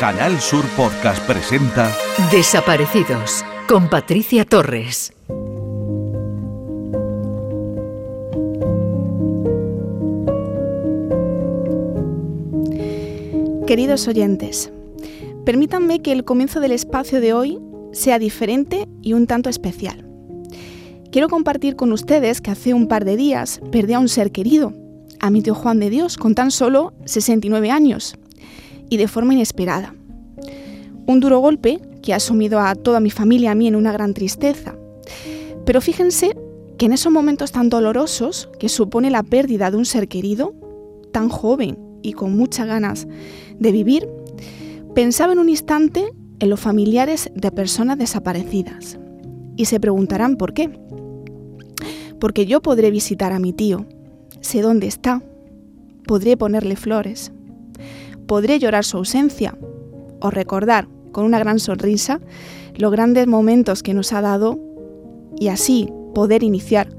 Canal Sur Podcast presenta Desaparecidos con Patricia Torres. Queridos oyentes, permítanme que el comienzo del espacio de hoy sea diferente y un tanto especial. Quiero compartir con ustedes que hace un par de días perdí a un ser querido, a mi tío Juan de Dios, con tan solo 69 años, y de forma inesperada. Un duro golpe que ha sumido a toda mi familia a mí en una gran tristeza. Pero fíjense que en esos momentos tan dolorosos que supone la pérdida de un ser querido, tan joven y con muchas ganas de vivir, pensaba en un instante en los familiares de personas desaparecidas. Y se preguntarán por qué porque yo podré visitar a mi tío, sé dónde está, podré ponerle flores, podré llorar su ausencia o recordar con una gran sonrisa los grandes momentos que nos ha dado y así poder iniciar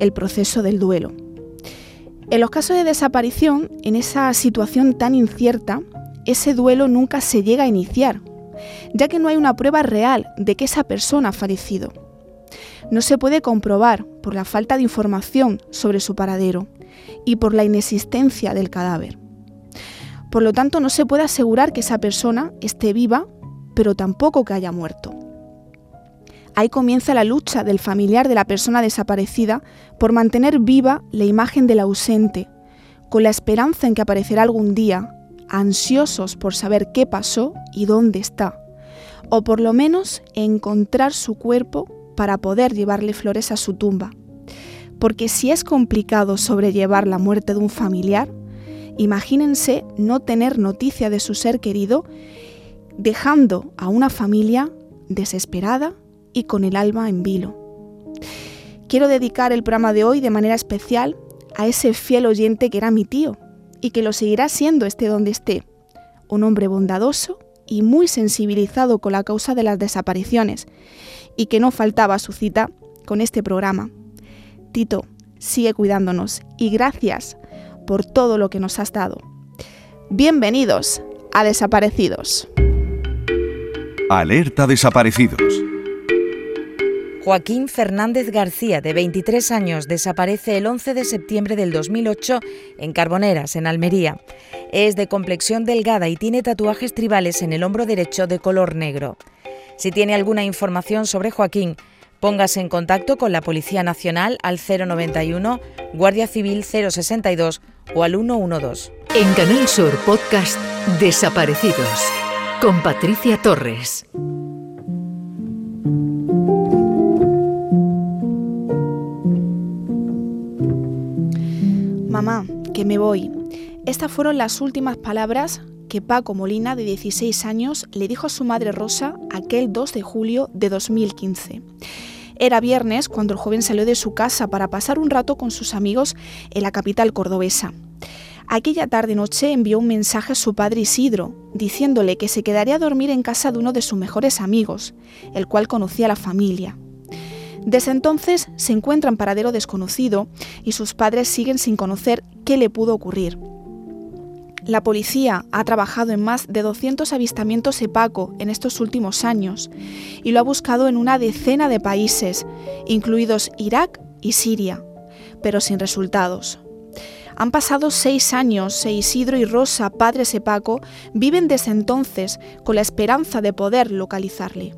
el proceso del duelo. En los casos de desaparición, en esa situación tan incierta, ese duelo nunca se llega a iniciar, ya que no hay una prueba real de que esa persona ha fallecido no se puede comprobar por la falta de información sobre su paradero y por la inexistencia del cadáver. Por lo tanto, no se puede asegurar que esa persona esté viva, pero tampoco que haya muerto. Ahí comienza la lucha del familiar de la persona desaparecida por mantener viva la imagen del ausente, con la esperanza en que aparecerá algún día, ansiosos por saber qué pasó y dónde está, o por lo menos encontrar su cuerpo para poder llevarle flores a su tumba. Porque si es complicado sobrellevar la muerte de un familiar, imagínense no tener noticia de su ser querido, dejando a una familia desesperada y con el alma en vilo. Quiero dedicar el programa de hoy de manera especial a ese fiel oyente que era mi tío y que lo seguirá siendo esté donde esté, un hombre bondadoso y muy sensibilizado con la causa de las desapariciones y que no faltaba su cita con este programa. Tito, sigue cuidándonos y gracias por todo lo que nos has dado. Bienvenidos a Desaparecidos. Alerta Desaparecidos. Joaquín Fernández García, de 23 años, desaparece el 11 de septiembre del 2008 en Carboneras, en Almería. Es de complexión delgada y tiene tatuajes tribales en el hombro derecho de color negro. Si tiene alguna información sobre Joaquín, póngase en contacto con la Policía Nacional al 091, Guardia Civil 062 o al 112. En Canal Sur Podcast Desaparecidos con Patricia Torres. Mamá, que me voy. Estas fueron las últimas palabras que Paco Molina, de 16 años, le dijo a su madre Rosa aquel 2 de julio de 2015. Era viernes cuando el joven salió de su casa para pasar un rato con sus amigos en la capital cordobesa. Aquella tarde-noche envió un mensaje a su padre Isidro, diciéndole que se quedaría a dormir en casa de uno de sus mejores amigos, el cual conocía a la familia. Desde entonces se encuentra en paradero desconocido y sus padres siguen sin conocer qué le pudo ocurrir. La policía ha trabajado en más de 200 avistamientos EPACO en estos últimos años y lo ha buscado en una decena de países, incluidos Irak y Siria, pero sin resultados. Han pasado seis años e Isidro y Rosa, padres EPACO, viven desde entonces con la esperanza de poder localizarle.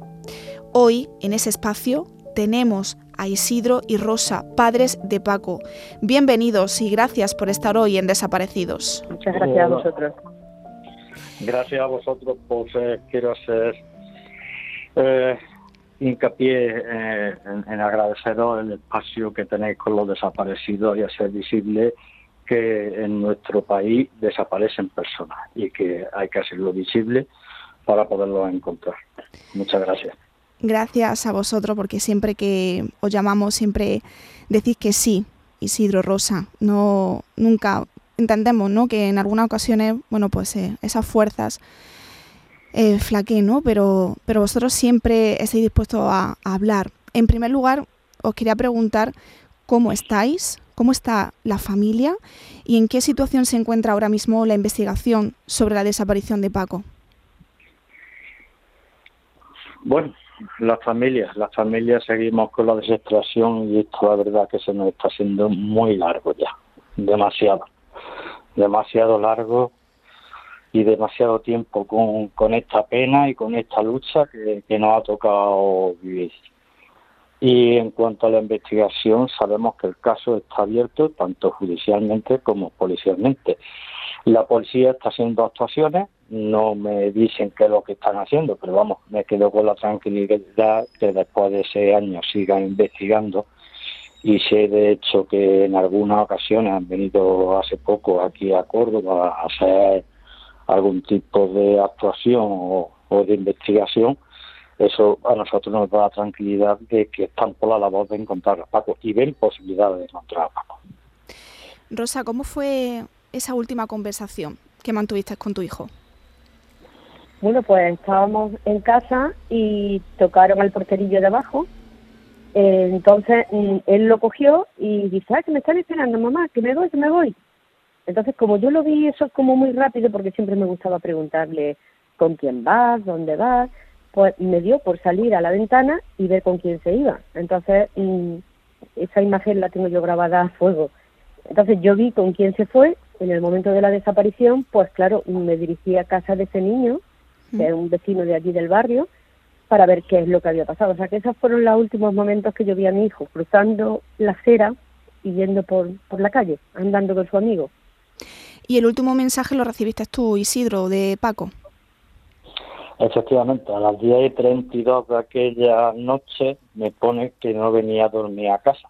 Hoy, en ese espacio, tenemos a Isidro y Rosa, padres de Paco. Bienvenidos y gracias por estar hoy en Desaparecidos. Muchas gracias a vosotros. Gracias a vosotros, pues quiero hacer eh, hincapié eh, en, agradeceros el espacio que tenéis con los desaparecidos y hacer visible que en nuestro país desaparecen personas y que hay que hacerlo visible para poderlos encontrar. Muchas gracias gracias a vosotros porque siempre que os llamamos siempre decís que sí, Isidro Rosa. No, nunca entendemos, ¿no? Que en algunas ocasiones, bueno, pues eh, esas fuerzas eh, flaqueen, ¿no? Pero, pero vosotros siempre estáis dispuestos a, a, hablar. En primer lugar, os quería preguntar cómo estáis, cómo está la familia y en qué situación se encuentra ahora mismo la investigación sobre la desaparición de Paco. Bueno, las familias, las familias seguimos con la desesperación y esto la verdad que se nos está haciendo muy largo ya, demasiado, demasiado largo y demasiado tiempo con, con esta pena y con esta lucha que, que nos ha tocado vivir. Y en cuanto a la investigación, sabemos que el caso está abierto tanto judicialmente como policialmente. La policía está haciendo actuaciones, no me dicen qué es lo que están haciendo, pero vamos, me quedo con la tranquilidad que después de ese año sigan investigando y sé de hecho que en algunas ocasiones han venido hace poco aquí a Córdoba a hacer algún tipo de actuación o, de investigación, eso a nosotros nos da la tranquilidad de que están por la labor de encontrar a Paco y ven posibilidades de encontrar a Paco. Rosa, ¿cómo fue esa última conversación que mantuviste con tu hijo? Bueno, pues estábamos en casa y tocaron al porterillo de abajo. Eh, entonces mm, él lo cogió y dice, ah, que me están esperando, mamá, que me voy, que me voy. Entonces, como yo lo vi eso como muy rápido, porque siempre me gustaba preguntarle con quién vas, dónde vas, pues me dio por salir a la ventana y ver con quién se iba. Entonces, mm, esa imagen la tengo yo grabada a fuego. Entonces yo vi con quién se fue en el momento de la desaparición, pues claro, me dirigí a casa de ese niño, que es un vecino de allí del barrio, para ver qué es lo que había pasado. O sea, que esos fueron los últimos momentos que yo vi a mi hijo, cruzando la acera y yendo por, por la calle, andando con su amigo. ¿Y el último mensaje lo recibiste tú, Isidro, de Paco? Efectivamente, a las 10 y 32 de aquella noche me pone que no venía a dormir a casa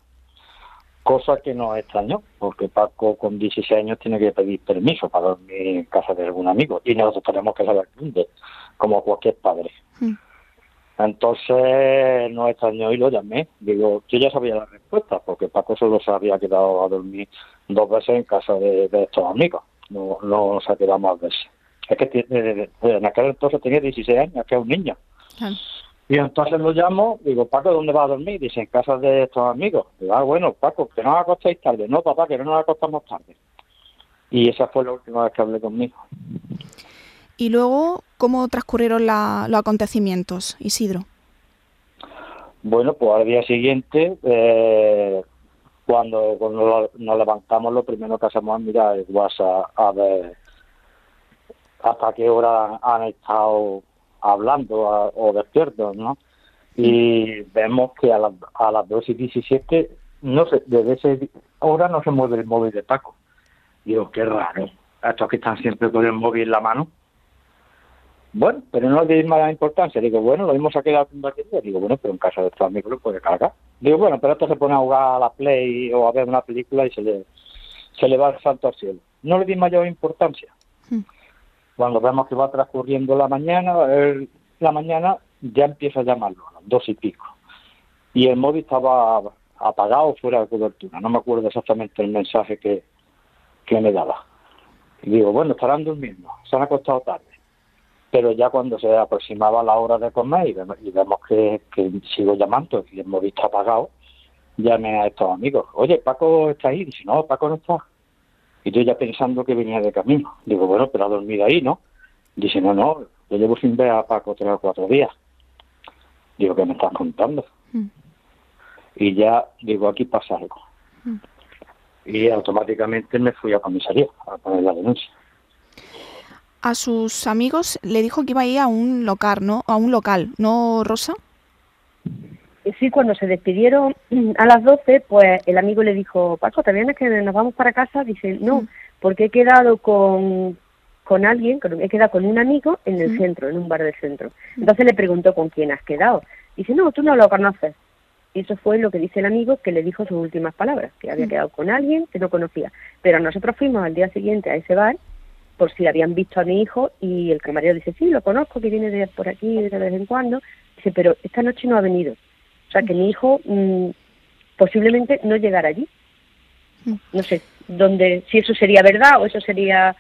cosa que nos extrañó, porque Paco con 16 años tiene que pedir permiso para dormir en casa de algún amigo y nosotros tenemos que saber dónde, como cualquier padre. Hmm. Entonces nos extrañó y lo llamé. Digo, yo ya sabía la respuesta, porque Paco solo se había quedado a dormir dos veces en casa de, estos amigos, no, no se ha quedado más veces. Es que tiene, en aquel entonces tenía 16 años, que es un niño. Y entonces lo llamo, digo, Paco, ¿dónde va a dormir? Dice, en casa de estos amigos. Digo, ah, bueno, Paco, que no nos acostéis tarde. No, papá, que no nos acostamos tarde. Y esa fue la última vez que hablé conmigo. Y luego, ¿cómo transcurrieron los acontecimientos, Isidro? Bueno, pues al día siguiente, eh, cuando, cuando nos levantamos, lo primero que hacemos es mirar el WhatsApp a ver hasta qué hora han estado hablando o despiertos, ¿no? Y vemos que a, a las 2 y 17, no sé, desde esa hora no se mueve el móvil de Paco. Digo, qué raro. Estos que están siempre con el móvil en la mano. Bueno, pero no le di más importancia. Digo, bueno, lo mismo se ha quedado batería. Digo, bueno, pero en casa de estos amigos lo puede cargar. Digo, bueno, pero esto se pone a jugar a la Play o a ver una película y se le, se le va el salto al cielo. No le di mayor importancia. Hmm. Cuando vemos que va transcurriendo la mañana, la mañana ya empieza a llamarlo a las dos y pico. Y el móvil estaba apagado, fuera de cobertura. No me acuerdo exactamente el mensaje que, que me daba. Y digo, bueno, estarán durmiendo, se han acostado tarde. Pero ya cuando se aproximaba la hora de comer y vemos, que, que, sigo llamando y el móvil está apagado, llamé a estos amigos. Oye, Paco está ahí. Dice, no, Paco no está. Y yo ya pensando que venía de camino. Digo, bueno, pero ha dormido ahí, ¿no? Dice, no, no, yo llevo sin ver a Paco tres o cuatro días. Digo, ¿qué me estás contando? Mm. Y ya, digo, aquí pasa algo. Mm. Y automáticamente me fui a comisaría a poner la denuncia. A sus amigos le dijo que iba a ir a un local, ¿no? A un local, ¿no, Rosa? Sí, cuando se despidieron a las 12, pues el amigo le dijo, Paco, ¿te vienes que nos vamos para casa? Dice, no, porque he quedado con, con alguien, he quedado con un amigo en el centro, en un bar del centro. Entonces le preguntó, ¿con quién has quedado? Dice, no, tú no lo conoces. Y eso fue lo que dice el amigo que le dijo sus últimas palabras, que había quedado con alguien que no conocía. Pero nosotros fuimos al día siguiente a ese bar por si habían visto a mi hijo y el camarero dice, sí, lo conozco, que viene de por aquí de vez en cuando. Dice, pero esta noche no ha venido. O sea, que mi hijo mm, posiblemente no llegara allí. Mm. No sé, dónde, si eso sería verdad o eso sería,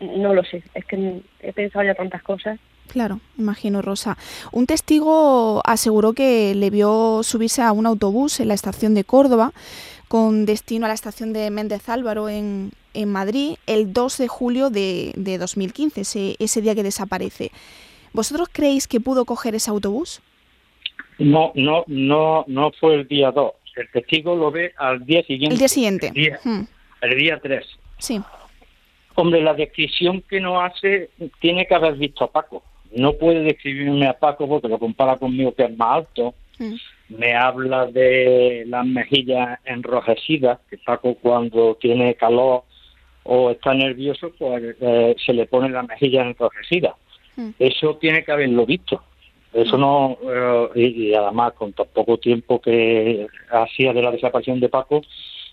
no lo sé. Es que he pensado ya tantas cosas. Claro, imagino, Rosa. Un testigo aseguró que le vio subirse a un autobús en la estación de Córdoba con destino a la estación de Méndez Álvaro en, en Madrid el 2 de julio de, de 2015, ese, ese día que desaparece. ¿Vosotros creéis que pudo coger ese autobús? No, no, no, no fue el día 2. El testigo lo ve al día siguiente. El día siguiente. El día, Mm, el día 3. Sí. Hombre, la descripción que nos hace tiene que haber visto a Paco. No puede describirme a Paco porque lo compara conmigo que es más alto. Mm, Me habla de las mejillas enrojecidas, que Paco cuando tiene calor o está nervioso, pues eh, se le pone las mejillas enrojecidas. mm, Eso tiene que haberlo visto. Eso no, eh, y, y además con tan poco tiempo que hacía de la desaparición de Paco,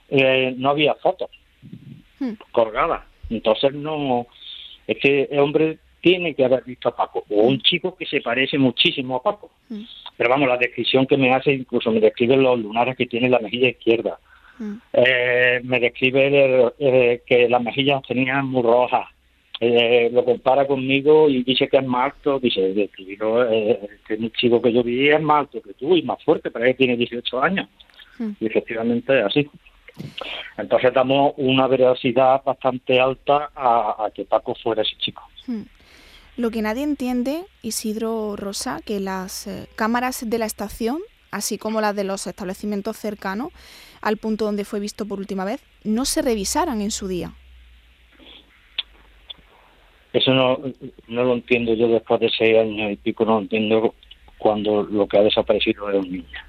eh, no había fotos mm. colgadas. Entonces no, es que el hombre tiene que haber visto a Paco, o un chico que se parece muchísimo a Paco. Mm. Pero vamos, la descripción que me hace, incluso me describe los lunares que tiene en la mejilla izquierda. Mm. Eh, me describe el- eh, que las mejillas tenían muy rojas. Eh, lo compara conmigo y dice que es más alto. Dice, describirlo, eh, que un chico que yo vi es más alto que tú y más fuerte, pero él tiene 18 años. Mm. Y efectivamente es así. Entonces damos una veracidad bastante alta a, a que Paco fuera ese chico. Mm. Lo que nadie entiende, Isidro Rosa, que las eh, cámaras de la estación, así como las de los establecimientos cercanos al punto donde fue visto por última vez, no se revisaran en su día. Eso no, no lo entiendo yo después de seis años y pico, no lo entiendo cuando lo que ha desaparecido es un niño.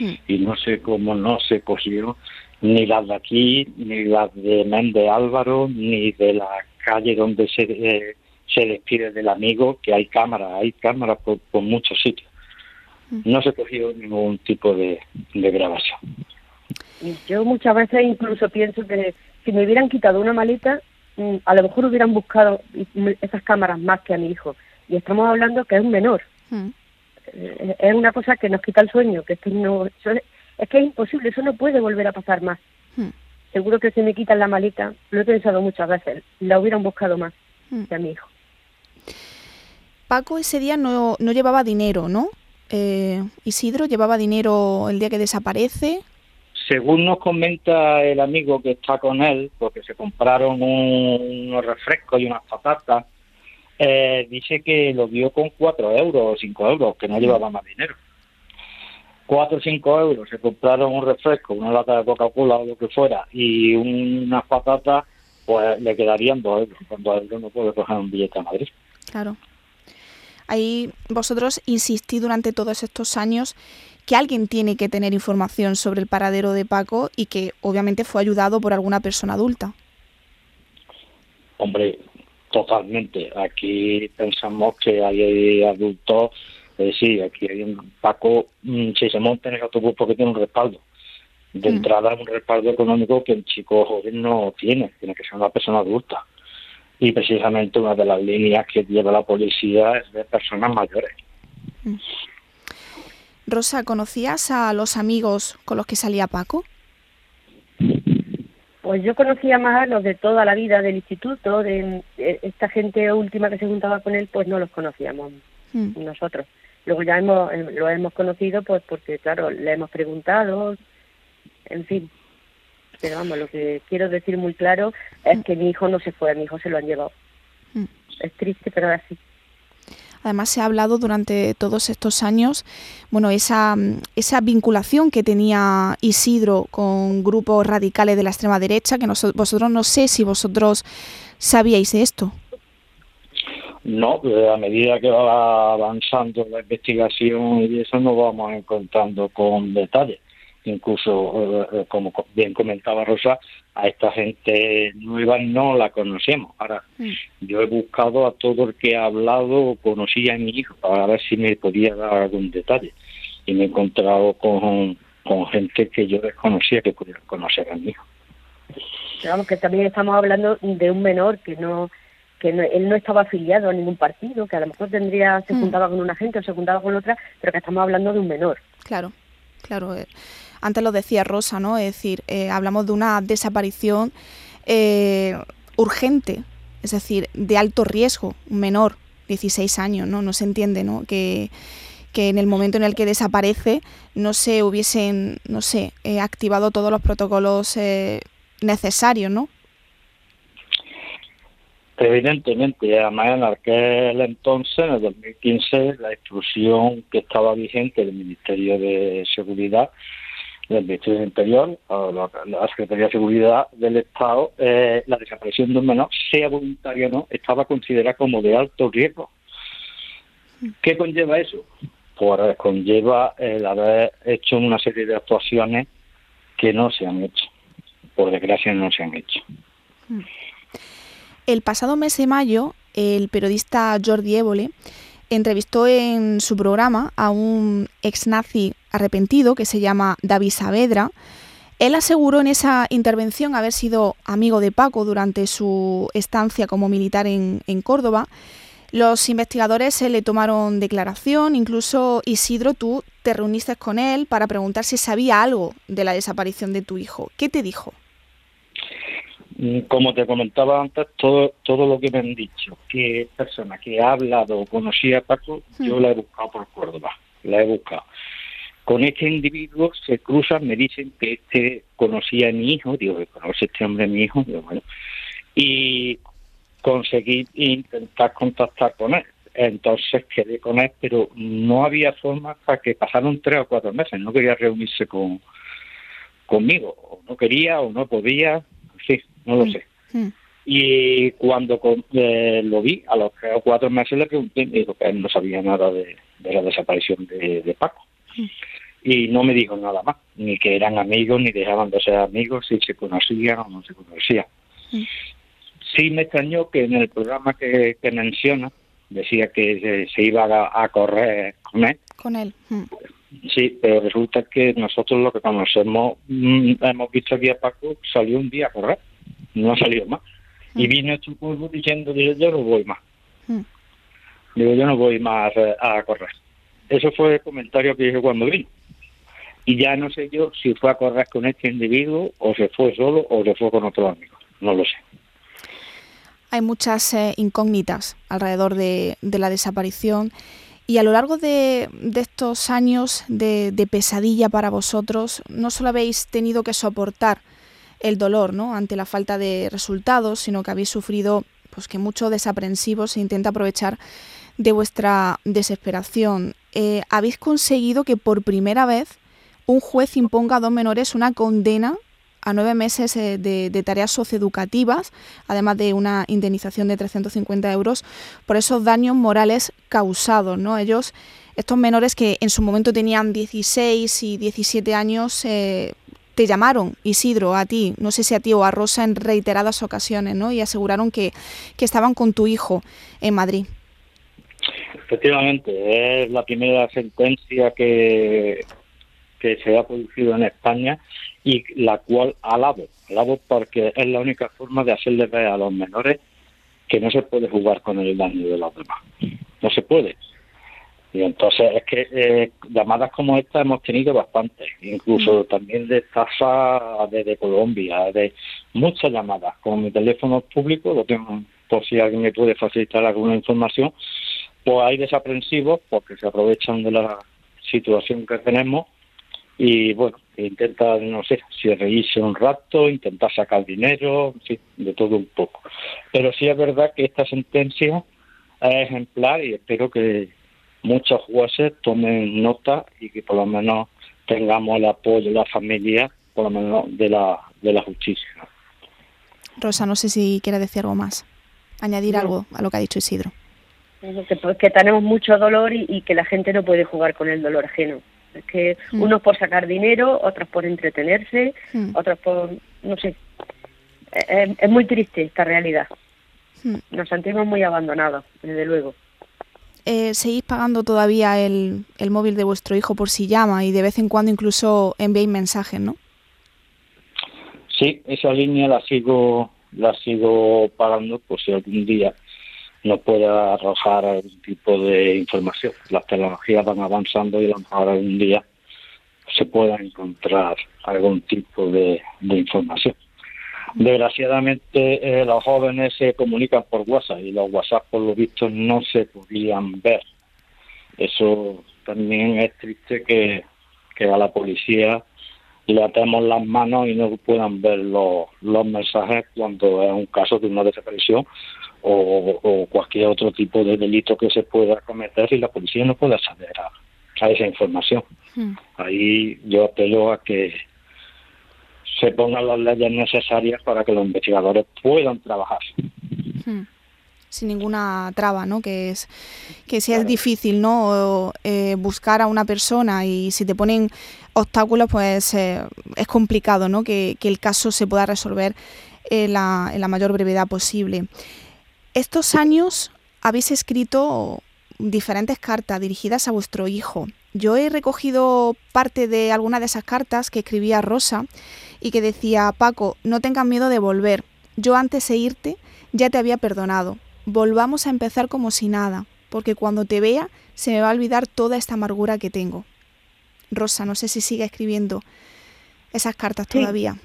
Mm. Y no sé cómo no se cogió ni las de aquí, ni las de Méndez Álvaro, ni de la calle donde se, eh, se despide del amigo, que hay cámaras, hay cámaras por, por muchos sitios. No se cogió ningún tipo de, de grabación. Yo muchas veces incluso pienso que si me hubieran quitado una maleta, a lo mejor hubieran buscado mm, esas cámaras más que a mi hijo. Y estamos hablando que es un menor. Mm. Eh, Es una cosa que nos quita el sueño, que es que no, eso es, es que es imposible, eso no puede volver a pasar más. Mm. Seguro que si me quitan la maleta, lo he pensado muchas veces, la hubieran buscado más Mm. que a mi hijo. Paco ese día no, no llevaba dinero, ¿no? Eh, Isidro llevaba dinero el día que desaparece. Según nos comenta el amigo que está con él, porque se compraron un- unos refrescos y unas patatas, eh, dice que lo dio con cuatro euros o cinco euros, que no llevaba más dinero. Cuatro o cinco euros, se compraron un refresco, una lata de Coca-Cola o lo que fuera, y unas patatas, pues le quedarían dos euros. Con dos euros no puede coger un billete a Madrid. Claro. Ahí vosotros insistí durante todos estos años que alguien tiene que tener información sobre el paradero de Paco y que obviamente fue ayudado por alguna persona adulta. Hombre, totalmente. Aquí pensamos que hay adultos, eh, sí, aquí hay un Paco, mm, si se monta en el autobús porque tiene un respaldo. De Mm. entrada, un respaldo económico que el chico joven no tiene, tiene que ser una persona adulta. Y precisamente una de las líneas que lleva la policía es de personas mayores. Rosa, ¿conocías a los amigos con los que salía Paco? Pues yo conocía más a los de toda la vida del instituto, de, de esta gente última que se juntaba con él, pues no los conocíamos Mm, nosotros. Luego ya hemos, lo hemos conocido, pues porque, claro, le hemos preguntado, en fin. Pero vamos, lo que quiero decir muy claro es que mi hijo no se fue, a mi hijo se lo han llevado. mm. Es triste, pero es así. Además se ha hablado durante todos estos años, bueno, esa, esa vinculación que tenía Isidro con grupos radicales de la extrema derecha, que noso- vosotros no sé si vosotros sabíais de esto. No, a medida que va avanzando la investigación y eso nos vamos encontrando con detalles. Incluso, eh, eh, como co- bien comentaba Rosa, a esta gente nueva no la conocemos. Ahora, Mm. yo he buscado a todo el que ha hablado o conocía a mi hijo para ver si me podía dar algún detalle. Y me he encontrado con, con gente que yo desconocía que pudiera conocer a mi hijo. Pero vamos, que también estamos hablando de un menor que no que no- él no estaba afiliado a ningún partido, que a lo mejor tendría se Mm. juntaba con una gente o se juntaba con otra, pero que estamos hablando de un menor. Claro, claro. Antes lo decía Rosa, ¿no? Es decir, eh, hablamos de una desaparición eh, urgente, es decir, de alto riesgo, un menor, 16 años, ¿no? No se entiende, ¿no? Que, que en el momento en el que desaparece no se hubiesen, no sé, eh, activado todos los protocolos necesarios, ¿no? Evidentemente, además en aquel entonces, en el 2015, la instrucción que estaba vigente del Ministerio de Seguridad, del Ministerio de Interior, o la, Secretaría de Seguridad del Estado, eh, la desaparición de un menor, sea voluntaria o no, estaba considerada como de alto riesgo. ¿Qué conlleva eso? Pues conlleva el haber hecho una serie de actuaciones que no se han hecho. Por desgracia no se han hecho. El pasado mes de mayo, el periodista Jordi Évole entrevistó en su programa a un ex nazi arrepentido que se llama David Saavedra. Él aseguró en esa intervención haber sido amigo de Paco durante su estancia como militar en, en Córdoba. Los investigadores se le tomaron declaración, incluso Isidro, tú te reuniste con él para preguntar si sabía algo de la desaparición de tu hijo. ¿Qué te dijo? Mm, como te comentaba antes, todo, todo lo que me han dicho, que persona que ha hablado o conocía a Paco, yo hmm. la he buscado por Córdoba, la he buscado. Con este individuo se cruzan, me dicen que este conocía a mi hijo, digo, que conoce este hombre a mi hijo, digo, bueno, y conseguí intentar contactar con él. Entonces quedé con él, pero no había forma para que pasaron tres o cuatro meses, no quería reunirse con conmigo, o no quería o no podía, sí, no lo mm. sé. Mm. Y cuando eh, lo vi, a los tres o cuatro meses le pregunté, me dijo que él no sabía nada de, la desaparición de, Paco. Mm. Y no me dijo nada más, ni que eran amigos, ni dejaban de ser amigos, si se conocían o no se conocían. Sí me extrañó que en el programa que, menciona, decía que se, iba a, correr con él. Con él. Sí, pero resulta que nosotros lo que conocemos, hemos visto aquí a Paco, salió un día a correr no ha salido más. Y mm. vino este pueblo diciendo, yo no voy más. Mm. Digo, yo no voy más a, correr. Eso fue el comentario que dije cuando vino. Y ya no sé yo si fue a correr con este individuo o se fue solo o se fue con otro amigo. No lo sé. Hay muchas eh, incógnitas alrededor de, la desaparición y a lo largo de, estos años de, pesadilla para vosotros, no solo habéis tenido que soportar el dolor ¿no? ante la falta de resultados, sino que habéis sufrido pues que mucho desaprensivo se intenta aprovechar de vuestra desesperación. Eh, habéis conseguido que por primera vez un juez imponga a dos menores una condena a nueve meses eh, de, tareas socioeducativas, además de una indemnización de 350 euros por esos daños morales causados. ¿no? Ellos, estos menores que en su momento tenían 16 y 17 años, eh, te llamaron, Isidro, a ti, no sé si a ti o a Rosa en reiteradas ocasiones, ¿no? Y aseguraron que, estaban con tu hijo en Madrid. Efectivamente, es la primera sentencia que, que se ha producido en España y la cual alabo, alabo porque es la única forma de hacerle ver a los menores que no se puede jugar con el daño de los demás. No se puede. Y entonces es que eh, llamadas como esta hemos tenido bastantes, incluso mm. también de tasa de, Colombia, de muchas llamadas. Con mi teléfono público, lo tengo por si alguien me puede facilitar alguna información, pues hay desaprensivos porque se aprovechan de la situación que tenemos y bueno, intentan, no sé, si reírse un rato, intentar sacar dinero, en de todo un poco. Pero sí es verdad que esta sentencia es ejemplar y espero que muchos jueces tomen nota y que por lo menos tengamos el apoyo de la familia, por lo menos de la, de la justicia. Rosa, no sé si quiere decir algo más, añadir algo a lo que ha dicho Isidro. Que, pues, que tenemos mucho dolor y, que la gente no puede jugar con el dolor ajeno. Es que mm. unos por sacar dinero, otros por entretenerse, mm. otros por, no sé. Es, muy triste esta realidad. Mm. Nos sentimos muy abandonados, desde luego eh, seguís pagando todavía el, el, móvil de vuestro hijo por si llama y de vez en cuando incluso enviáis mensajes, ¿no? Sí, esa línea la sigo la sigo pagando por si algún día no pueda arrojar algún tipo de información. Las tecnologías van avanzando y a lo mejor algún día se pueda encontrar algún tipo de información. Desgraciadamente eh, los jóvenes se comunican por WhatsApp y los WhatsApp por lo visto no se podían ver. Eso también es triste que, a la policía le atemos las manos y no puedan ver los, los mensajes cuando es un caso de una desaparición o, cualquier otro tipo de delito que se pueda cometer y la policía no pueda acceder a, esa información. Hmm. Ahí yo apelo a que se pongan las leyes necesarias para que los investigadores puedan trabajar. Hmm. Sin ninguna traba, ¿no? Que es que si es difícil, ¿no? Eh, buscar a una persona y si te ponen obstáculos, pues eh, es complicado, ¿no? Que, el caso se pueda resolver en la, en la mayor brevedad posible. Estos años habéis escrito diferentes cartas dirigidas a vuestro hijo. Yo he recogido parte de alguna de esas cartas que escribía Rosa y que decía, Paco, no tengas miedo de volver. Yo antes de irte ya te había perdonado. Volvamos a empezar como si nada, porque cuando te vea se me va a olvidar toda esta amargura que tengo. Rosa, no sé si sigue escribiendo esas cartas todavía.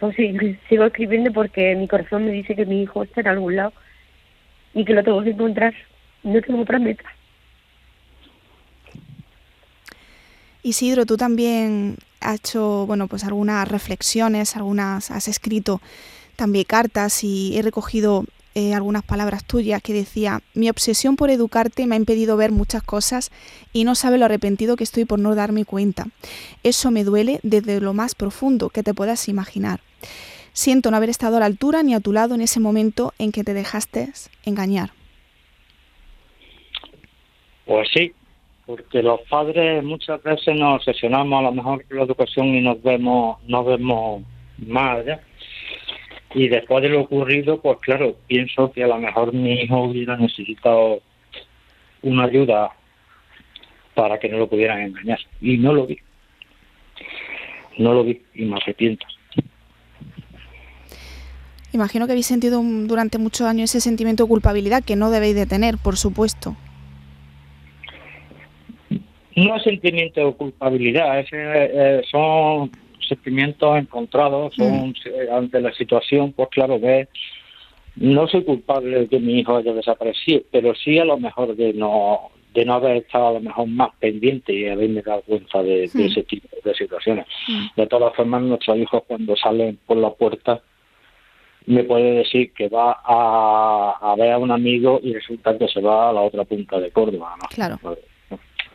Pues sí, sigo escribiendo porque mi corazón me dice que mi hijo está en algún lado y que lo tengo que encontrar. No tengo otra meta. Isidro, tú también has hecho, bueno, pues algunas reflexiones, algunas, has escrito también cartas y he recogido eh, algunas palabras tuyas que decía, mi obsesión por educarte me ha impedido ver muchas cosas y no sabe lo arrepentido que estoy por no darme cuenta. Eso me duele desde lo más profundo que te puedas imaginar. Siento no haber estado a la altura ni a tu lado en ese momento en que te dejaste engañar. Pues sí, porque los padres muchas veces nos obsesionamos a lo mejor con la educación y nos vemos, nos vemos mal. Y después de lo ocurrido, pues claro, pienso que a lo mejor mi hijo hubiera necesitado una ayuda para que no lo pudieran engañar. Y no lo vi. No lo vi y me arrepiento. Imagino que habéis sentido durante muchos años ese sentimiento de culpabilidad que no debéis de tener, por supuesto. No es sentimiento de culpabilidad, eh, son sentimientos encontrados, son mm. eh, ante la situación, pues claro, ve, no soy culpable de que mi hijo haya desaparecido, pero sí a lo mejor de no de no haber estado a lo mejor más pendiente y haberme dado cuenta de, mm. ese tipo de situaciones. Mm. De todas formas, nuestros hijos cuando salen por la puerta me puede decir que va a, ver a un amigo y resulta que se va a la otra punta de Córdoba. Claro. Pues,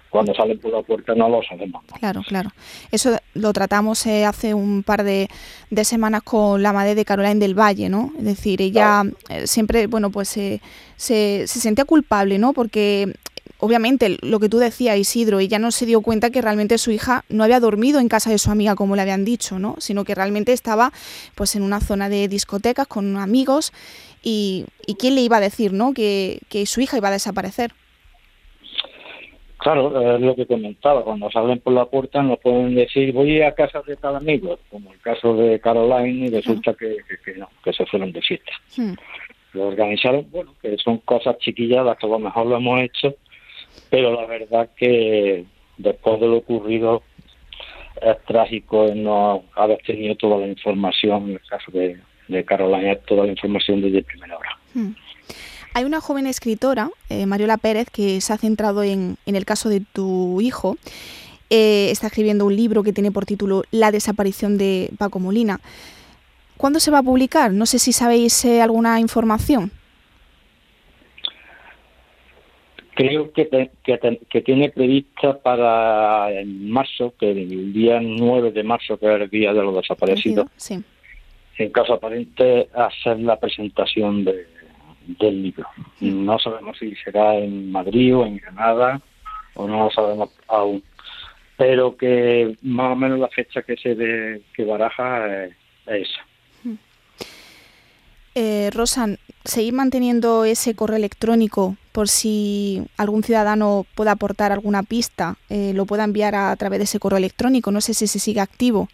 cuando salen por la puerta no lo sabemos. Claro, claro. Eso lo tratamos eh, hace un par de, semanas con la madre de Caroline del Valle, ¿no? Es decir, ella eh, siempre, bueno, pues se, se sentía culpable, ¿no? Porque obviamente lo que tú decías, Isidro, ella no se dio cuenta que realmente su hija no había dormido en casa de su amiga como le habían dicho, ¿no? Sino que realmente estaba pues en una zona de discotecas con amigos y, quién le iba a decir, ¿no? Que, su hija iba a desaparecer. Claro, es lo que comentaba, cuando salen por la puerta no pueden decir voy a casa de tal amigo, como el caso de Caroline y resulta que, no, que se fueron de fiesta. Hmm. Lo organizaron, bueno, que son cosas chiquilladas que a lo mejor lo hemos hecho, pero la verdad que después de lo ocurrido es trágico no haber tenido toda la información, en el caso de, de Carolina, toda la información desde primera hora. Hmm. Hay una joven escritora, eh, Mariola Pérez, que se ha centrado en, el caso de tu hijo. Eh, está escribiendo un libro que tiene por título La desaparición de Paco Molina. ¿Cuándo se va a publicar? No sé si sabéis eh, alguna información. Creo que, que, tiene prevista para en marzo, que el día 9 de marzo, que es el día de los desaparecidos, en caso aparente, hacer la presentación de, del libro. No sabemos si será en Madrid o en Granada, o no lo sabemos aún. Pero que más o menos la fecha que se de, que baraja es esa. Eh, Rosan, seguir manteniendo ese correo electrónico por si algún ciudadano pueda aportar alguna pista, eh, lo pueda enviar a, través de ese correo electrónico. No sé si se sigue activo.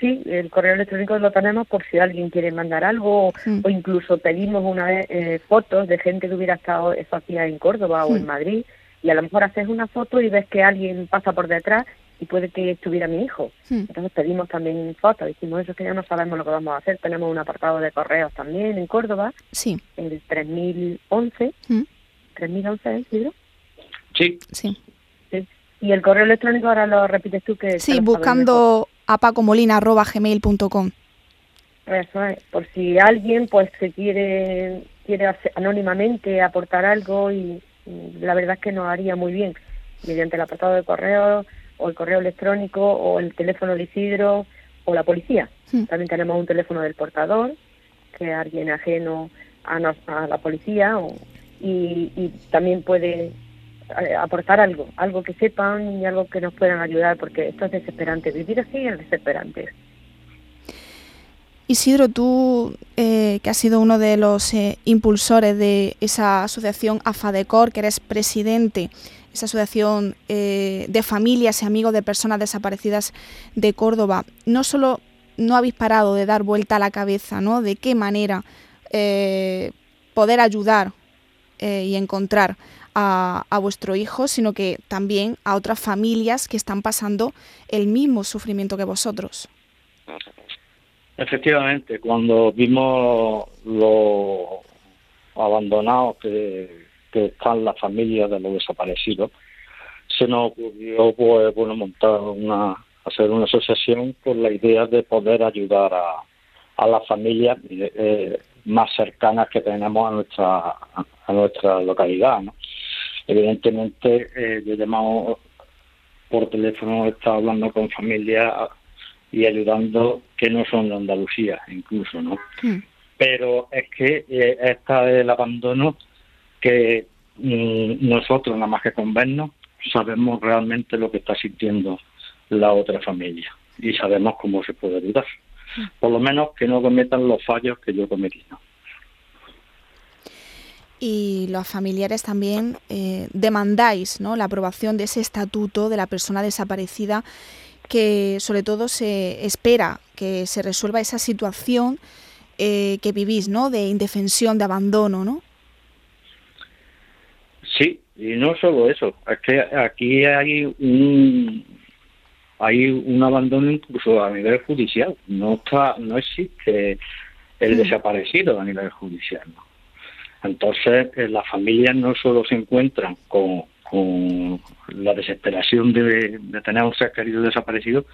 Sí, el correo electrónico lo tenemos por si alguien quiere mandar algo hmm. o incluso pedimos una vez eh, fotos de gente que hubiera estado esos días en Córdoba o en hmm. Madrid y a lo mejor haces una foto y ves que alguien pasa por detrás y puede que estuviera mi hijo. Hmm. Entonces pedimos también fotos, dijimos eso que ya no sabemos lo que vamos a hacer. Tenemos un apartado de correos también en Córdoba, sí. el 3011. Hmm. ¿3011 es libro? Sí. sí. Y el correo electrónico ahora lo repites tú que... Sí, buscando a pacomolina.gmail.com. Eso es, por si alguien pues se quiere, quiere anónimamente aportar algo y, la verdad es que nos haría muy bien, mediante el apartado de correo o el correo electrónico o el teléfono de Isidro o la policía. También tenemos un teléfono del portador, que es alguien ajeno a, a la policía y, y también puede eh, aportar algo, algo que sepan y algo que nos puedan ayudar, porque esto es desesperante. Vivir así es desesperante. Isidro, tú eh, que has sido uno de los eh, impulsores de esa asociación AFADECOR, que eres presidente, esa asociación eh, de familias y amigos de personas desaparecidas de Córdoba, no solo no habéis parado de dar vuelta a la cabeza, ¿no? De qué manera poder ayudar y encontrar a, a, vuestro hijo, sino que también a otras familias que están pasando el mismo sufrimiento que vosotros. Efectivamente, cuando vimos lo abandonados que, están las familias de los desaparecidos, se nos ocurrió pues, bueno, montar una, hacer una asociación con la idea de poder ayudar a, a las familias eh, más cercanas que tenemos a nuestra a nuestra localidad. ¿no? Evidentemente, eh, yo he llamado por teléfono, he estado hablando con familias y ayudando que no son de Andalucía, incluso, ¿no? Hmm. Pero es que eh, está el abandono que mm, nosotros, nada más que con sabemos realmente lo que está sintiendo la otra familia y sabemos cómo se puede ayudar. Por lo menos que no cometan los fallos que yo cometí. y los familiares también eh, demandáis ¿no? la aprobación de ese estatuto de la persona desaparecida que sobre todo se espera que se resuelva esa situación eh, que vivís, ¿no? De indefensión, de abandono, ¿no? Sí, y no solo eso, es que aquí hay un hay un abandono incluso a nivel judicial, no está no existe el desaparecido a nivel judicial. ¿no? Entonces, eh, las familias no solo se encuentran con, con la desesperación de, tener un ser querido desaparecido,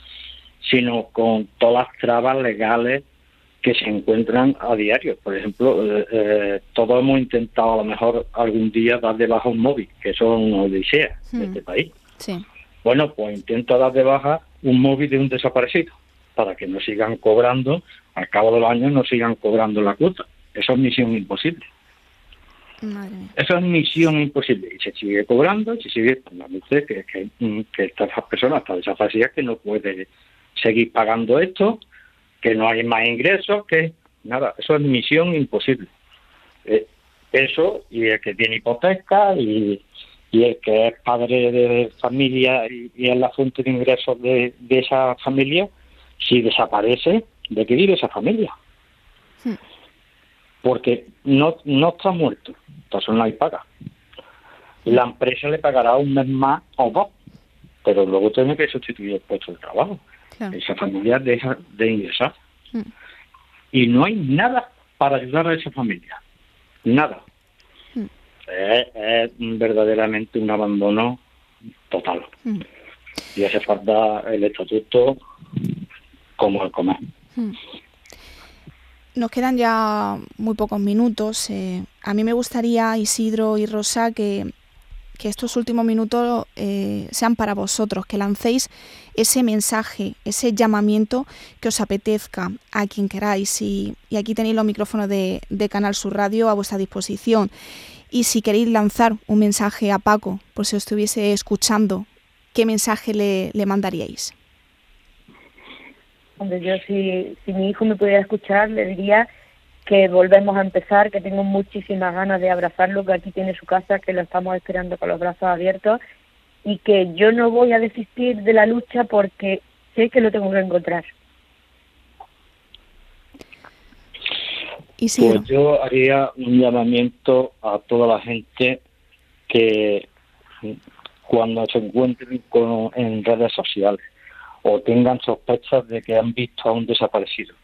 sino con todas las trabas legales que se encuentran a diario. Por ejemplo, eh, eh, todos hemos intentado a lo mejor algún día dar de baja un móvil, que son odisea en este hmm. país. Bueno, pues intento dar de baja un móvil de un desaparecido, para que no sigan cobrando, al cabo de los años no sigan cobrando la cuota. Eso es misión imposible. Esa es misión imposible y se sigue cobrando y se sigue que, que, mm, que estas personas están desaparecidas que no puede seguir pagando esto, que no hay más ingresos, que nada, eso es misión imposible. Eh, eso y el que tiene hipoteca y, y el que es padre de familia y, es la fuente de ingresos de, de esa familia, si desaparece, ¿de qué vive esa familia? Porque no, no está muerto, entonces no hay paga. La empresa le pagará un mes más o dos, pero luego tiene que sustituir el puesto de trabajo. Esa familia deja de ingresar. Mm. Y no hay nada para ayudar a esa familia. Nada. Mm. Es, verdaderamente un abandono total. Mm. Y hace falta el estatuto como el comer. Nos quedan ya muy pocos minutos. Eh, a mí me gustaría, Isidro y Rosa, que, estos últimos minutos eh, sean para vosotros, que lancéis ese mensaje, ese llamamiento que os apetezca a quien queráis. Y, aquí tenéis los micrófonos de, Canal Sur Radio a vuestra disposición. Y si queréis lanzar un mensaje a Paco, por si os estuviese escuchando, ¿qué mensaje le, le mandaríais? Hombre, yo si, si mi hijo me pudiera escuchar, le diría que volvemos a empezar, que tengo muchísimas ganas de abrazarlo, que aquí tiene su casa, que lo estamos esperando con los brazos abiertos y que yo no voy a desistir de la lucha porque sé que lo tengo que encontrar. ¿Y Pues yo haría un llamamiento a toda la gente que cuando se encuentren con, en redes sociales o tengan sospechas de que han visto a un desaparecido.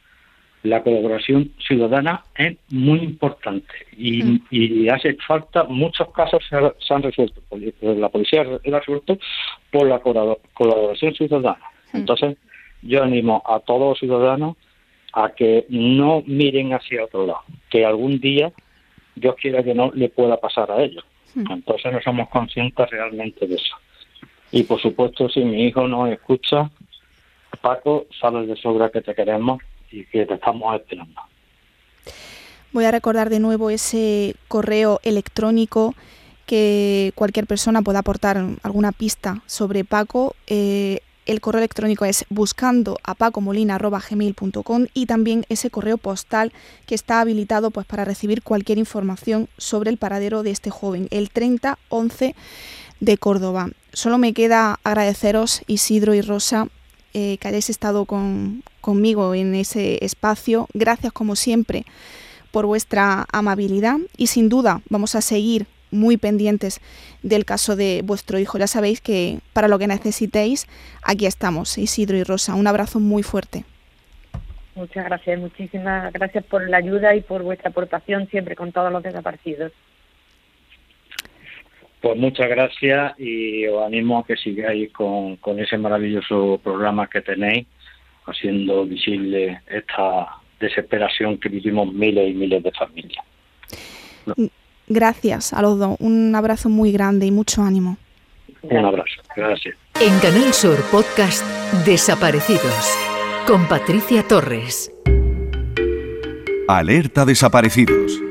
La colaboración ciudadana es muy importante y, mm. hace falta, muchos casos se, han resuelto, la policía ha resuelto por la colaboración ciudadana. Mm. Entonces, yo animo a todos los ciudadanos a que no miren hacia otro lado, que algún día Dios quiera que no le pueda pasar a ellos. Entonces no somos conscientes realmente de eso. Y por supuesto, si mi hijo nos escucha, Paco, sabes de sobra que te queremos y que te estamos esperando. Voy a recordar de nuevo ese correo electrónico que cualquier persona pueda aportar alguna pista sobre Paco. Eh, el correo electrónico es buscando a pacomolina.gmail.com y también ese correo postal que está habilitado pues, para recibir cualquier información sobre el paradero de este joven, el 3011 de Córdoba. Solo me queda agradeceros, Isidro y Rosa, eh, que hayáis estado conmigo en ese espacio. Gracias, como siempre, por vuestra amabilidad y sin duda vamos a seguir muy pendientes del caso de vuestro hijo. Ya sabéis que para lo que necesitéis, aquí estamos, Isidro y Rosa. Un abrazo muy fuerte. Muchas gracias, muchísimas gracias por la ayuda y por vuestra aportación siempre con todos los desaparecidos. Pues muchas gracias y os animo a que sigáis con, con ese maravilloso programa que tenéis, haciendo visible esta desesperación que vivimos miles y miles de familias. Gracias a los dos. Un abrazo muy grande y mucho ánimo. Un abrazo. Gracias. En Canal Sur Podcast Desaparecidos con Patricia Torres. Alerta desaparecidos.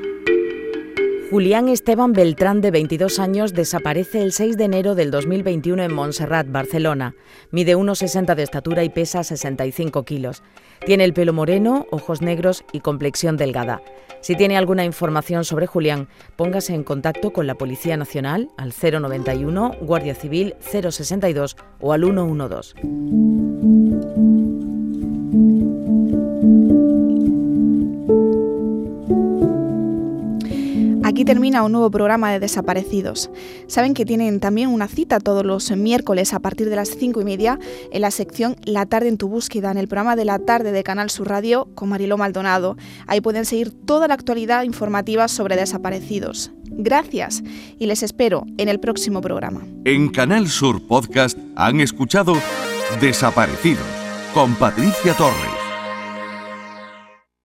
Julián Esteban Beltrán, de 22 años, desaparece el 6 de enero del 2021 en Montserrat, Barcelona. Mide 1,60 de estatura y pesa 65 kilos. Tiene el pelo moreno, ojos negros y complexión delgada. Si tiene alguna información sobre Julián, póngase en contacto con la Policía Nacional al 091, Guardia Civil 062 o al 112. Aquí termina un nuevo programa de Desaparecidos. Saben que tienen también una cita todos los miércoles a partir de las cinco y media en la sección La tarde en tu búsqueda, en el programa de la tarde de Canal Sur Radio con Mariló Maldonado. Ahí pueden seguir toda la actualidad informativa sobre desaparecidos. Gracias y les espero en el próximo programa. En Canal Sur Podcast han escuchado Desaparecidos con Patricia Torres.